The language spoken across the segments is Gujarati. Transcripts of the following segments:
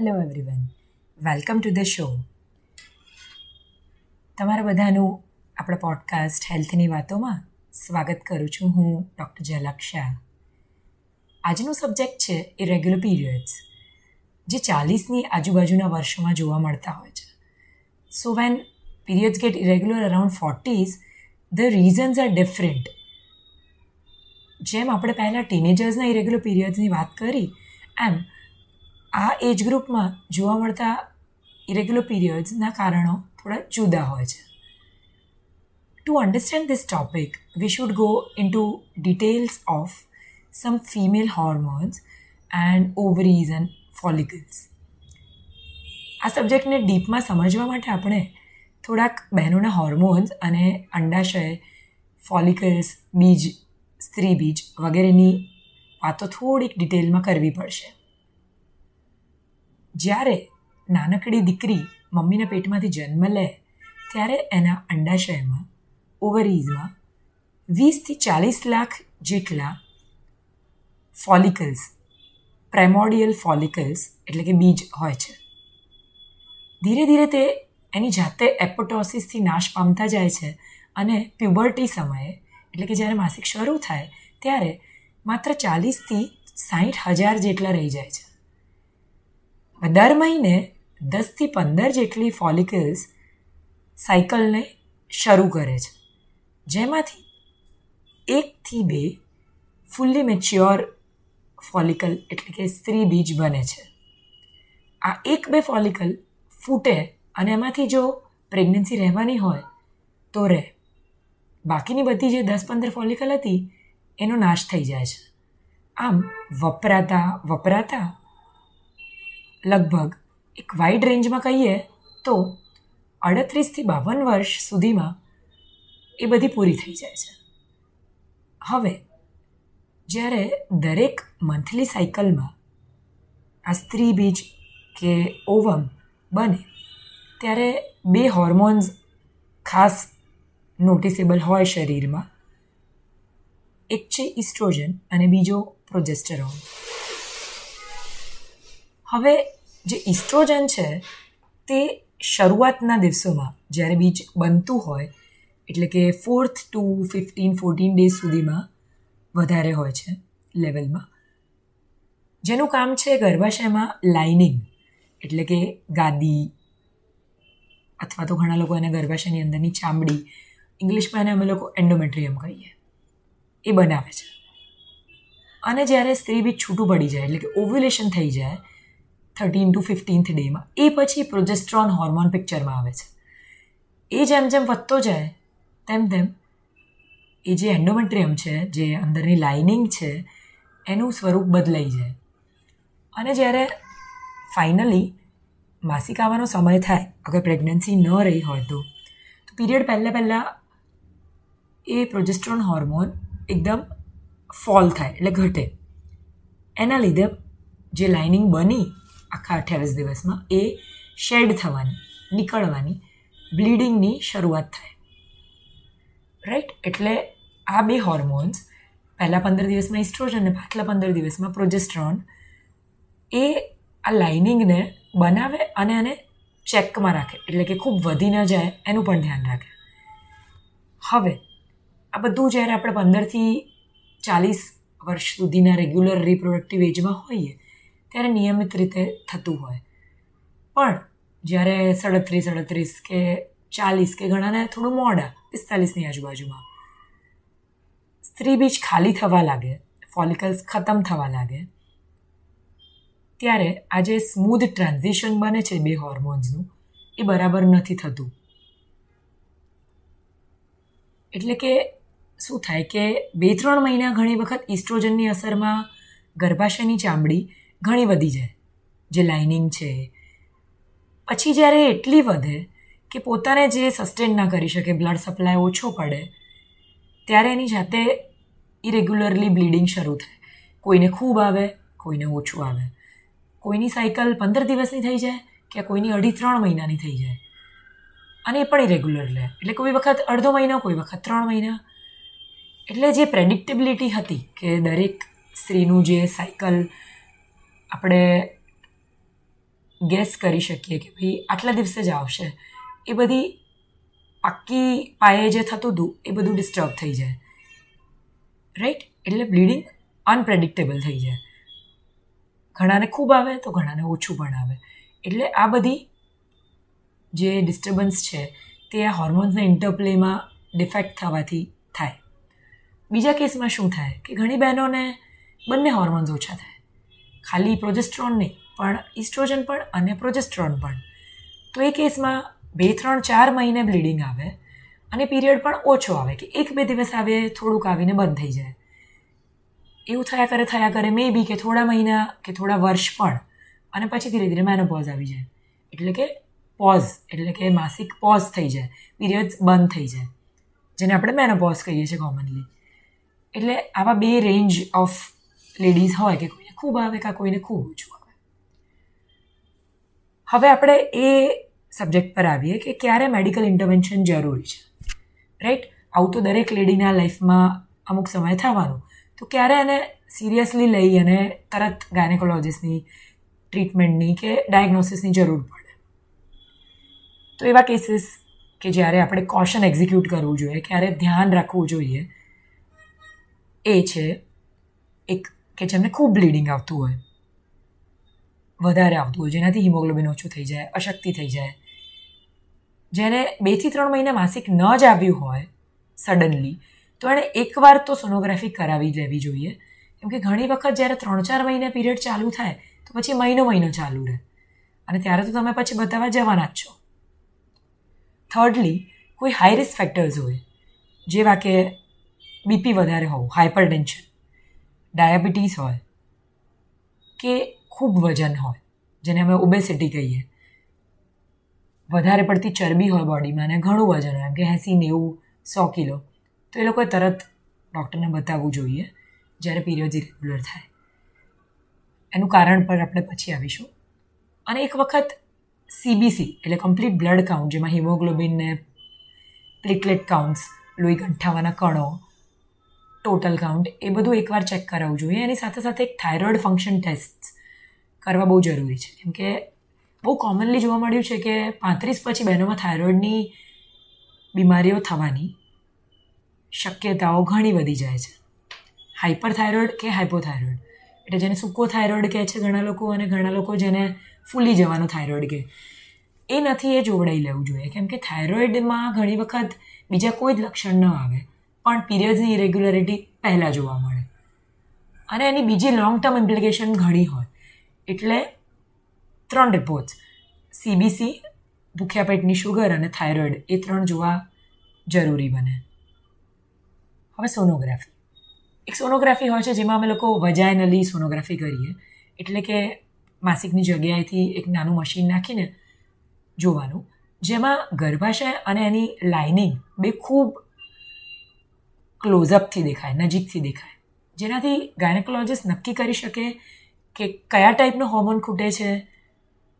Hello everyone welcome to the show તમારા બધાનું આપણા પોડકાસ્ટ હેલ્થની વાતોમાં સ્વાગત કરું છું હું ડૉક્ટર ઝલક શાહ આજનું સબ્જેક્ટ છે ઇરેગ્યુલર પીરિયડ્સ જે ચાલીસની આજુબાજુના વર્ષોમાં જોવા મળતા હોય છે. So when periods get irregular around forties the reasons are different જેમ આપણે પહેલાં ટીનેજર્સના ઇરેગ્યુલર પીરિયડ્સની વાત કરી, એમ આ એજ ગ્રુપમાં જોવા મળતા ઇરેગ્યુલર પીરિયડ્સના કારણો થોડા જુદા હોય છે. To understand this topic we should go into details of some female hormones and ovaries and follicles આ સબ્જેક્ટને ડીપમાં સમજવા માટે આપણે થોડાક બહેનોના હોર્મોન્સ અને અંડાશય ફોલિકલ્સ બીજ, સ્ત્રી બીજ વગેરેની વાતો થોડીક ડિટેલમાં કરવી પડશે. જ્યારે નાનકડી દીકરી મમ્મીના પેટમાંથી જન્મ લે, ત્યારે એના અંડાશયમાં ઓવરીઝમાં વીસથી ચાલીસ લાખ જેટલા ફોલિકલ્સ પ્રેમોડિયલ ફોલિકલ્સ એટલે કે બીજ હોય છે. ધીરે ધીરે તે એની જાતે એપોટોસિસથી નાશ પામતા જાય છે અને પ્યુબર્ટી સમયે, એટલે કે જ્યારે માસિક શરૂ થાય, ત્યારે માત્ર ચાલીસથી સાઠ હજાર જેટલા રહી જાય છે. દર મહિને દસથી પંદર જેટલી ફોલિકલ્સ સાયકલને શરૂ કરે છે. જેમાંથી એકથી બે ફૂલ્લી મેચ્યોર ફોલિકલ એટલે કે સ્ત્રી બીજ બને છે. આ એક બે ફોલિકલ ફૂટે અને એમાંથી જો પ્રેગ્નન્સી રહેવાની હોય તો રહે. બાકીની બધી જે દસ પંદર ફોલિકલ હતી એનો નાશ થઈ જાય છે. આમ વપરાતા વપરાતા લગભગ એક વાઇડ રેન્જમાં કહીએ તો અડત્રીસથી બાવન વર્ષ સુધીમાં એ બધી પૂરી થઈ જાય છે. હવે, જ્યારે દરેક મંથલી સાયકલમાં આ સ્ત્રી બીજ કે ઓવમ બને, ત્યારે બે હોર્મોન્સ ખાસ નોટિસેબલ હોય શરીરમાં. એક છે ઇસ્ટ્રોજન અને બીજો પ્રોજેસ્ટરોન હવે જે ઇસ્ટ્રોજન છે, તે શરૂઆતના દિવસોમાં જ્યારે બીજ બનતું હોય, એટલે કે fourth to fifteen fourteen days સુધીમાં વધારે હોય છે લેવલમાં જેનું કામ છે ગર્ભાશયમાં લાઇનિંગ એટલે કે ગાદી, અથવા તો ઘણા લોકો એને ગર્ભાશયની અંદરની ચામડી, ઇંગ્લિશમાં એને અમે લોકો એન્ડોમેટ્રિયમ કહીએ. એ બનાવે છે. અને જ્યારે સ્ત્રી બીજ છૂટું પડી જાય, એટલે કે ઓવ્યુલેશન થઈ જાય થર્ટીન ટુ ફિફ્ટીન્થ ડેમાં એ પછી પ્રોજેસ્ટ્રોન હોર્મોન પિક્ચરમાં આવે છે. એ જેમ જેમ વધતો જાય, તેમ તેમ એ જે એન્ડોમેટ્રિયમ છે, જે અંદરની લાઇનિંગ છે, એનું સ્વરૂપ બદલાઈ જાય. અને જ્યારે ફાઇનલી માસિક આવવાનો સમય થાય, અગર પ્રેગ્નન્સી ન રહી હોય તો તો પીરિયડ પહેલાં પહેલાં એ પ્રોજેસ્ટ્રોન હોર્મોન એકદમ ફોલ થાય, એટલે ઘટે. એના લીધે જે લાઇનિંગ બની આખા અઠ્યાવીસ દિવસમાં એ શેડ થવાની, નીકળવાની બ્લીડિંગની શરૂઆત થાય. રાઈટ એટલે આ બે હોર્મોન્સ પહેલાં પંદર દિવસમાં ઇસ્ટ્રોજન અને પાછલા પંદર દિવસમાં પ્રોજેસ્ટ્રોન એ આ લાઇનિંગને બનાવે અને એને ચેકમાં રાખે. એટલે કે ખૂબ વધી ન જાય, એનું પણ ધ્યાન રાખે. હવે, આ બધું જ્યારે આપણે પંદરથી ચાલીસ વર્ષ સુધીના રેગ્યુલર રિપ્રોડક્ટિવ એજમાં હોઈએ ત્યારે નિયમિત રીતે થતું હોય. પણ જ્યારે સડત્રીસ અડત્રીસ કે ચાલીસ કે ઘણાને થોડું મોડા, પિસ્તાલીસની આજુબાજુમાં, સ્ત્રી બીજ ખાલી થવા લાગે ફોલિકલ્સ ખતમ થવા લાગે, ત્યારે આ જે સ્મૂધ ટ્રાન્ઝિશન બને છે બે હોર્મોન્સનું એ બરાબર નથી થતું. એટલે કે શું થાય કે બે ત્રણ મહિના ઘણી વખત ઇસ્ટ્રોજનની અસરમાં ગર્ભાશયની ચામડી ઘણી વધી જાય. જે લાઇનિંગ છે. પછી જ્યારે એટલી વધે કે પોતાને જે સસ્ટેન ના કરી શકે બ્લડ સપ્લાય ઓછો પડે, ત્યારે એની જાતે ઇરેગ્યુલરલી બ્લીડિંગ શરૂ થાય. કોઈને ખૂબ આવે, કોઈને ઓછું આવે. કોઈની સાયકલ પંદર દિવસની થઈ જાય કે કોઈની અઢી ત્રણ મહિનાની થઈ જાય. અને એ પણ ઇરેગ્યુલર લે. એટલે કોઈ વખત અડધો મહિનો, કોઈ વખત ત્રણ મહિના. એટલે જે પ્રેડિક્ટેબિલિટી હતી કે દરેક સ્ત્રીનું જે સાયકલ આપણે ગેસ કરી શકીએ કે ભાઈ આટલા દિવસે જ આવશે. એ બધી પાક્કી પાયે જે થતું હતું, એ બધું ડિસ્ટર્બ થઈ જાય. રાઈટ એટલે બ્લીડિંગ અનપ્રેડિક્ટેબલ થઈ જાય. ઘણાને ખૂબ આવે તો ઘણાને ઓછું પણ આવે. એટલે આ બધી જે ડિસ્ટર્બન્સ છે, તે આ હોર્મોન્સના ઇન્ટરપ્લેમાં ડિફેક્ટ થવાથી થાય. બીજા કેસમાં શું થાય? કે ઘણી બહેનોને બંને હોર્મોન્સ ઓછા થાય. ખાલી પ્રોજેસ્ટ્રોન નહીં, પણ ઇસ્ટ્રોજન પણ અને પ્રોજેસ્ટ્રોન પણ. તો એ કેસમાં બે, ત્રણ, ચાર મહિને બ્લીડિંગ આવે અને પીરિયડ પણ ઓછો આવે કે એક, બે દિવસ આવે, થોડુંક આવીને બંધ થઈ જાય. એવું થયા કરે થયા કરે મે બી કે થોડા મહિના કે થોડા વર્ષ પણ અને પછી ધીરે ધીરે મેનોપોઝ આવી જાય. એટલે કે પોઝ એટલે કે માસિક પોઝ થઈ જાય પીરિયડ્સ બંધ થઈ જાય, જેને આપણે મેનોપોઝ કહીએ છીએ કોમનલી એટલે આવા બે રેન્જ ઓફ લેડીઝ હોય કે કોઈને ખૂબ આવે કાં કોઈને ખૂબ ઓછું આવે? હવે આપણે એ સબ્જેક્ટ પર આવીએ કે ક્યારે મેડિકલ ઇન્ટરવેન્શન જરૂરી છે. રાઈટ આવું તો દરેક લેડીના લાઈફમાં અમુક સમય થવાનું. તો ક્યારે એને સિરિયસલી લઈ અને તરત ગાયનેકોલોજીસ્ટની ટ્રીટમેન્ટની કે ડાયગ્નોસિસની જરૂર પડે? તો એવા કેસીસ કે જ્યારે આપણે કોશન એક્ઝિક્યુટ કરવું જોઈએ, ક્યારે ધ્યાન રાખવું જોઈએ, એ છે એક કે જેમને ખૂબ બ્લીડિંગ આવતું હોય. વધારે આવતું હોય. જેનાથી હિમોગ્લોબિન ઓછું થઈ જાય, અશક્તિ થઈ જાય. જેને બેથી ત્રણ મહિના માસિક ન જ આવ્યું હોય સડનલી તો એણે એકવાર તો સોનોગ્રાફી કરાવી લેવી જોઈએ. કેમ કે ઘણી વખત જ્યારે ત્રણ ચાર મહિને પીરિયડ ચાલુ થાય, તો પછી મહિનો મહિનો ચાલુ રહે. અને ત્યારે તો તમે પછી બતાવવા જવાના જ છો. થર્ડલી કોઈ હાઈ રિસ્ક ફેક્ટર્સ હોય, જેવા કે બીપી વધારે હોવું હાઇપર ટેન્શન ડાયાબિટીસ હોય કે ખૂબ વજન હોય, જેને અમે ઓબેસિટી કહીએ. વધારે પડતી ચરબી હોય બોડીમાં અને ઘણું વજન હોય એમ કે એંસી નેવું, સો કિલો. તો એ લોકોએ તરત ડૉક્ટરને બતાવવું જોઈએ જ્યારે પીરિયડ ઇરેગ્યુલર થાય. એનું કારણ પર આપણે પછી આવીશું. અને એક વખત સીબીસી એટલે કમ્પ્લીટ બ્લડ કાઉન્ટ જેમાં હિમોગ્લોબિનને પ્લેટલેટ કાઉન્ટ્સ લોહી ગંઠાવાના કણો ટોટલ કાઉન્ટ એ બધું એકવાર ચેક કરાવવું જોઈએ. એની સાથે સાથે એક થાઇરોઇડ ફંક્શન ટેસ્ટ કરવા બહુ જરૂરી છે. કેમ કે બહુ કોમનલી જોવા મળ્યું છે કે પાંત્રીસ પછી બહેનોમાં થાઇરોઇડની બીમારીઓ થવાની શક્યતાઓ ઘણી વધી જાય છે. હાઇપર થાઇરોઇડ કે હાઇપોથાઇરોઇડ એટલે જેને સૂકો થાઇરોઇડ કહે છે ઘણા લોકો અને ઘણા લોકો જેને ફૂલી જવાનો થાઇરોઇડ કહે. એ નથી એ જોવડાઈ લેવું જોઈએ. કેમ કે થાઇરોઇડમાં ઘણી વખત બીજા કોઈ જ લક્ષણ ન આવે. પણ પીરિયડ્સની ઇરેગ્યુલરિટી પહેલાં જોવા મળે. અને એની બીજી લોંગ ટર્મ ઇમ્પ્લિકેશન ઘણી હોય. એટલે ત્રણ રિપોર્ટ્સ સીબીસી ભૂખ્યા પેટની શુગર અને થાઇરોઇડ એ ત્રણ જોવા જરૂરી બને. હવે સોનોગ્રાફી એક સોનોગ્રાફી હોય છે જેમાં અમે લોકો વજાયનલી સોનોગ્રાફી કરીએ. એટલે કે માસિકની જગ્યાએથી એક નાનું મશીન નાખીને જોવાનું. જેમાં ગર્ભાશય અને એની લાઇનિંગ બે ખૂબ ક્લોઝઅપથી દેખાય, નજીકથી દેખાય. જેનાથી ગાયનેકોલોજીસ્ટ નક્કી કરી શકે કે કયા ટાઈપનો હોર્મોન ખૂટે છે,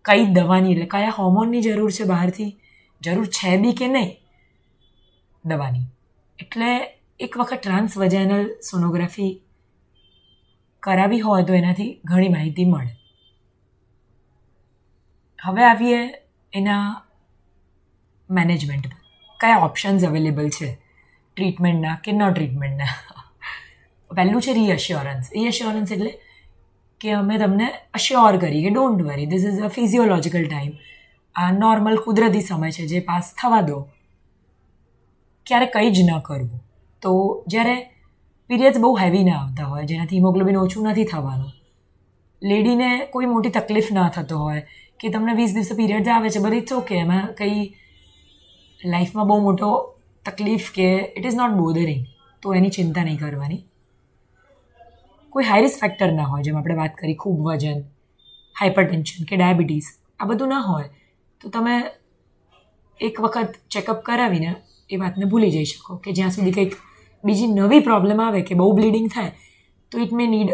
કઈ દવાની, એટલે કયા હોર્મોનની જરૂર છે બહારથી, જરૂર છે બી કે નહીં, દવાની. એટલે એક વખત ટ્રાન્સ વજાઇનલ સોનોગ્રાફી કરાવી હોય તો એનાથી ઘણી માહિતી મળે. હવે આવીએ એના મેનેજમેન્ટ પર. કયા ઓપ્શન્સ અવેલેબલ છે? ટ્રીટમેન્ટના કે ન ટ્રીટમેન્ટના પહેલું છે રીએશ્યોરન્સ રીએશ્યોરન્સ એટલે કે અમે તમને અશ્યોર કરીએ કે don't worry this is a physiological time આ નોર્મલ કુદરતી સમય છે જે પાસ થવા દો. ક્યારે કંઈ જ ન કરવું. તો જ્યારે પીરિયડ્સ બહુ હેવી ના આવતા હોય, જેનાથી હિમોગ્લોબિન ઓછું નથી થવાનું, લેડીને કોઈ મોટી તકલીફ ના થતો હોય, કે તમને વીસ દિવસે પીરિયડ્સ આવે છે બધી ઇટ્સ ઓકે એમાં કંઈ લાઈફમાં બહુ મોટો તકલીફ કે ઇટ ઇઝ નોટ બોધરિંગ તો એની ચિંતા નહીં કરવાની. કોઈ હાઈ રિસ્ક ફેક્ટર ના હોય, જેમ આપણે વાત કરી ખૂબ વજન હાઇપર ટેન્શન કે ડાયાબિટીસ આ બધું ના હોય, તો તમે એક વખત ચેકઅપ કરાવીને એ વાતને ભૂલી જઈ શકો કે જ્યાં સુધી કંઈક બીજી નવી પ્રોબ્લેમ આવે કે બહુ બ્લીડિંગ થાય, તો it may need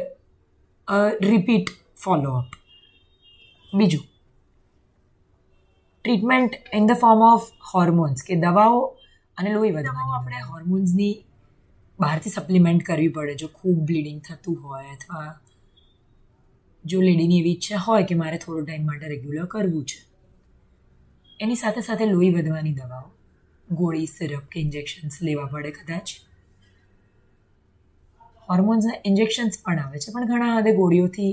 a repeat follow up બીજું treatment in the form of hormones કે દવાઓ અને લોહી વધવાનું આપણે હોર્મોન્સની બહારથી સપ્લિમેન્ટ કરવી પડે. જો ખૂબ બ્લીડિંગ થતું હોય અથવા જો લેડીની એવી ઈચ્છા હોય કે મારે થોડો ટાઈમ માટે રેગ્યુલર કરવું છે એની સાથે સાથે લોહી વધવાની દવાઓ ગોળી સિરપ કે ઇન્જેક્શન્સ લેવા પડે કદાચ. હોર્મોન્સના ઇન્જેક્શન્સ પણ આવે છે પણ ઘણા હદે ગોળીઓથી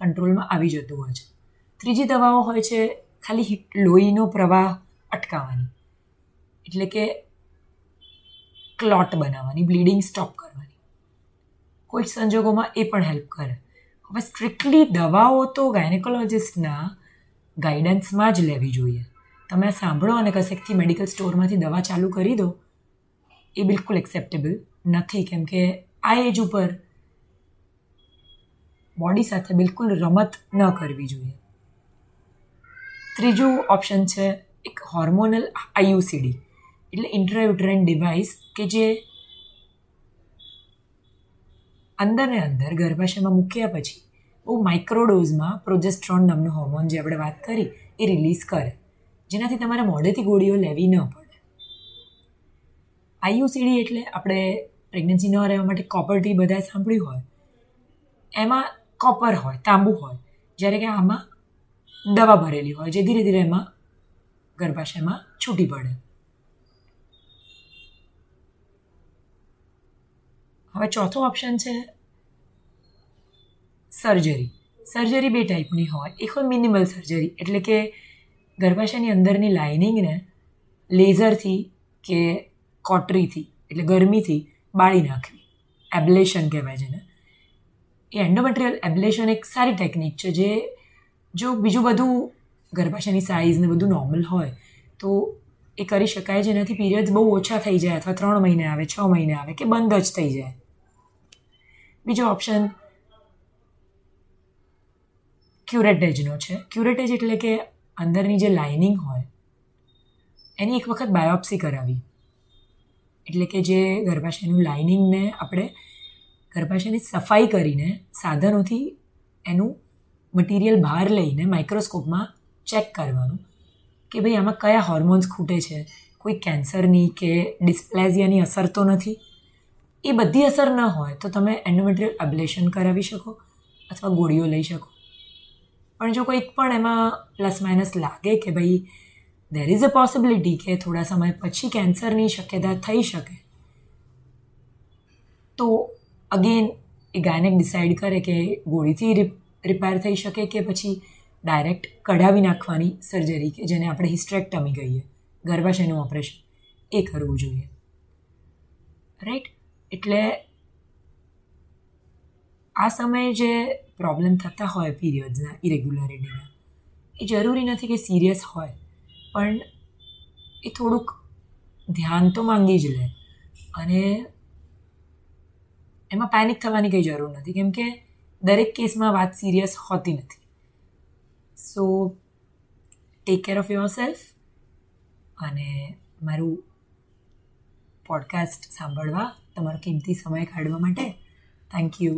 કંટ્રોલમાં આવી જતું હોય છે. ત્રીજી દવાઓ હોય છે ખાલી લોહીનો પ્રવાહ અટકાવવાની. એટલે કે ક્લોટ બનાવવાની બ્લીડિંગ સ્ટોપ કરવાની. કોઈ સંજોગોમાં એ પણ હેલ્પ કરે. હવે સ્ટ્રિક્ટલી દવાઓ તો ગાયનેકોલોજિસ્ટના ગાઈડન્સમાં જ લેવી જોઈએ. તમે સાંભળો અને કશેકથી મેડિકલ સ્ટોરમાંથી દવા ચાલુ કરી દો, એ બિલકુલ એક્સેપ્ટેબલ નથી. કેમ કે આ એજ ઉપર બોડી સાથે બિલકુલ રમત ન કરવી જોઈએ. ત્રીજું ઓપ્શન છે એક હોર્મોનલ આઈયુસીડી એટલે ઇન્ટ્રાયુટ્રાઇન ડિવાઇસ કે જે અંદર ને અંદર ગર્ભાશયમાં મૂક્યા પછી બહુ માઇક્રોડોઝમાં પ્રોજેસ્ટ્રોન નામનું હોર્મોન જે આપણે વાત કરી એ રિલીઝ કરે. જેનાથી તમારે મોઢેથી ગોળીઓ લેવી ન પડે. આઈયુસીડી એટલે આપણે પ્રેગ્નન્સી ન રહેવા માટે કોપર ટી બધા સાંભળ્યું હોય. એમાં કોપર હોય, તાંબુ હોય. જ્યારે કે આમાં દવા ભરેલી હોય, જે ધીરે ધીરે એમાં ગર્ભાશયમાં છૂટી પડે. હવે ચોથો ઓપ્શન છે સર્જરી સર્જરી બે ટાઈપની હોય. એક હોય મિનિમલ સર્જરી એટલે કે ગર્ભાશયની અંદરની લાઇનિંગને લેઝરથી કે કોટરીથી, એટલે ગરમીથી બાળી નાખવી. એબ્લેશન કહેવાય છે ને એ એન્ડોમેટ્રિયલ એબ્લેશન એક સારી ટેકનિક છે જે જો બીજું બધું ગર્ભાશયની સાઇઝ ને બધું નોર્મલ હોય, તો એ કરી શકાય જેનાથી પીરિયડ્સ બહુ ઓછા થઈ જાય અથવા ત્રણ મહિને આવે, છ મહિને આવે કે બંધ જ થઈ જાય. બીજો ઓપ્શન ક્યુરેટેજનો છે. ક્યુરેટેજ એટલે કે અંદરની જે લાઇનિંગ હોય, એની એક વખત બાયોપ્સી કરાવી. એટલે કે જે ગર્ભાશયનું લાઇનિંગને આપણે ગર્ભાશયની સફાઈ કરીને સાધનોથી એનું મટીરિયલ બહાર લઈને માઇક્રોસ્કોપમાં ચેક કરવાનું કે ભાઈ આમાં કયા હોર્મોન્સ ખૂટે છે? કોઈ કેન્સરની કે ડિસ્પ્લેઝિયાની અસર તો નથી? એ બધી અસર ન હોય તો તમે એન્ડોમેટ્રિયલ અબ્લેશન કરાવી શકો અથવા ગોળીઓ લઈ શકો. પણ જો કોઈક પણ એમાં પ્લસ માઇનસ લાગે કે ભાઈ દેર ઇઝ અ પોસિબિલિટી કે થોડા સમય પછી કેન્સરની શક્યતા થઈ શકે, તો અગેન એ ગાયનેક ડિસાઈડ કરે કે ગોળીથી રિપેર થઈ શકે કે પછી ડાયરેક્ટ કઢાવી નાખવાની સર્જરી કે જેને આપણે હિસ્ટ્રેક્ટમી કહીએ, ગર્ભાશયનું ઓપરેશન એ કરવું જોઈએ. રાઈટ એટલે આ સમયે જે પ્રોબ્લેમ થતા હોય પીરિયડ્સના ઇરેગ્યુલરિટીના એ જરૂરી નથી કે સિરિયસ હોય, પણ એ થોડુંક ધ્યાન તો માંગી જ લે. અને એમાં પેનિક થવાની કંઈ જરૂર નથી, કેમ કે દરેક કેસમાં વાત સિરિયસ હોતી નથી. So take care of yourself અને મારું પોડકાસ્ટ સાંભળવા તમારો કિંમતી સમય કાઢવા માટે થેન્ક યુ